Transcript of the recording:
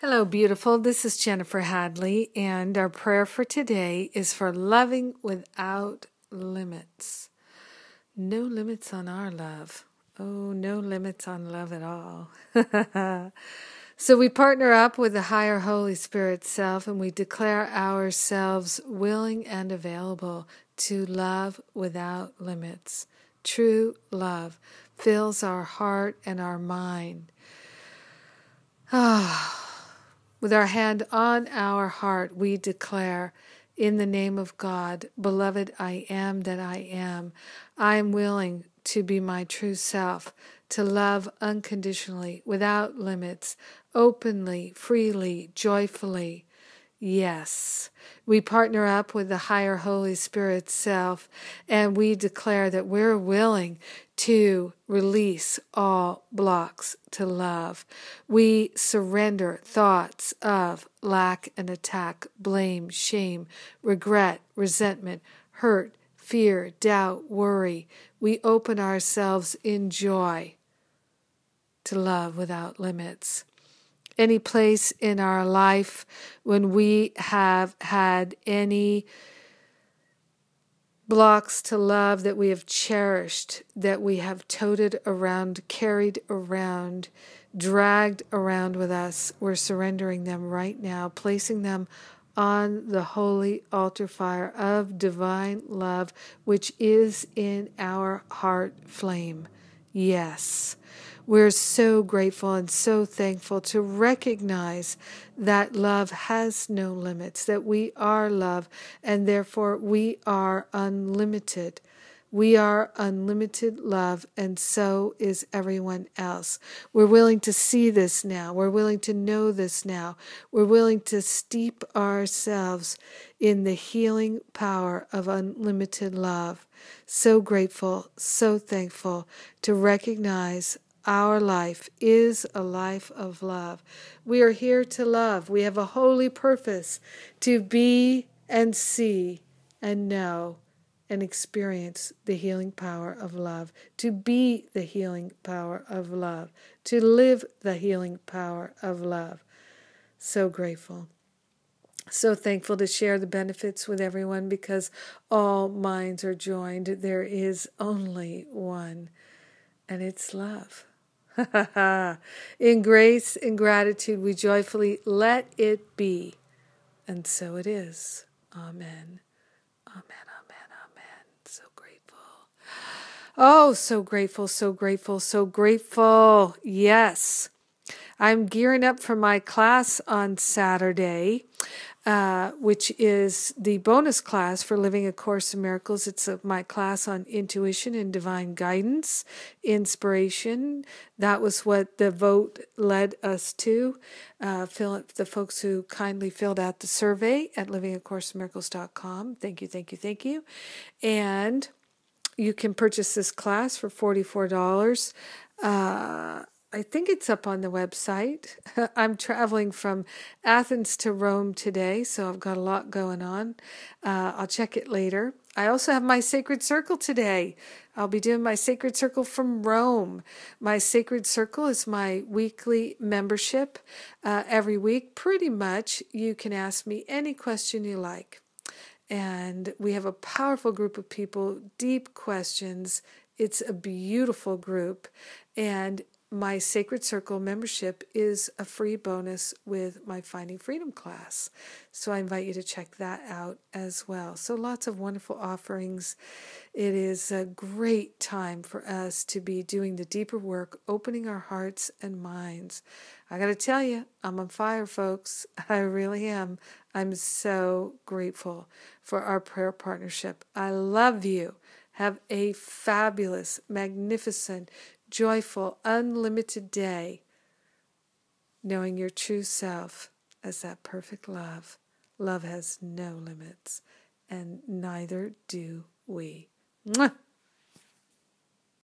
Hello, beautiful. This is Jennifer Hadley, and our prayer for today is for loving without limits. No limits on our love. Oh, no limits on love at all. so we partner up with the higher Holy Spirit self and we declare ourselves willing and available to love without limits. True love fills our heart and our mind. Ah. With our hand on our heart, we declare, in the name of God, Beloved, I am that I am. I am willing to be my true self, to love unconditionally, without limits, openly, freely, joyfully. Yes, we partner up with the higher Holy Spirit self and we declare that we're willing to release all blocks to love. We surrender thoughts of lack and attack, blame, shame, regret, resentment, hurt, fear, doubt, worry. We open ourselves in joy to love without limits any place in our life when we have had any blocks to love that we have cherished, that we have toted around, carried around, dragged around with us, we're surrendering them right now, placing them on the holy altar fire of divine love, which is in our heart flame. Yes. We're so grateful and so thankful to recognize that love has no limits, that we are love, and therefore we are unlimited. We are unlimited love, and so is everyone else. We're willing to see this now. We're willing to know this now. We're willing to steep ourselves in the healing power of unlimited love. So grateful, so thankful to recognize our life is a life of love. We are here to love. We have a holy purpose to be and see and know and experience the healing power of love, to be the healing power of love, to live the healing power of love. So grateful. So thankful to share the benefits with everyone because all minds are joined. There is only one, and it's love. in grace and gratitude, we joyfully let it be. And so it is. Amen. Amen. Amen. Amen. So grateful. Oh, so grateful, so grateful, so grateful. Yes. I'm gearing up for my class on Saturday. Uh, which is the bonus class for Living A Course in Miracles. It's a, my class on intuition and divine guidance, inspiration. That was what the vote led us to. Uh, fill, the folks who kindly filled out the survey at livingacoursemiracles.com. Thank you, thank you, thank you. And you can purchase this class for $44. Uh, I think it's up on the website. I'm traveling from Athens to Rome today, so I've got a lot going on. Uh, I'll check it later. I also have my Sacred Circle today. I'll be doing my Sacred Circle from Rome. My Sacred Circle is my weekly membership. Uh, every week, pretty much, you can ask me any question you like. And we have a powerful group of people, deep questions. It's a beautiful group. And my Sacred Circle membership is a free bonus with my Finding Freedom class. So I invite you to check that out as well. So lots of wonderful offerings. It is a great time for us to be doing the deeper work, opening our hearts and minds. I got to tell you, I'm on fire, folks. I really am. I'm so grateful for our prayer partnership. I love you. Have a fabulous, magnificent, joyful, unlimited day, knowing your true self as that perfect love. Love has no limits, and neither do we. Mwah!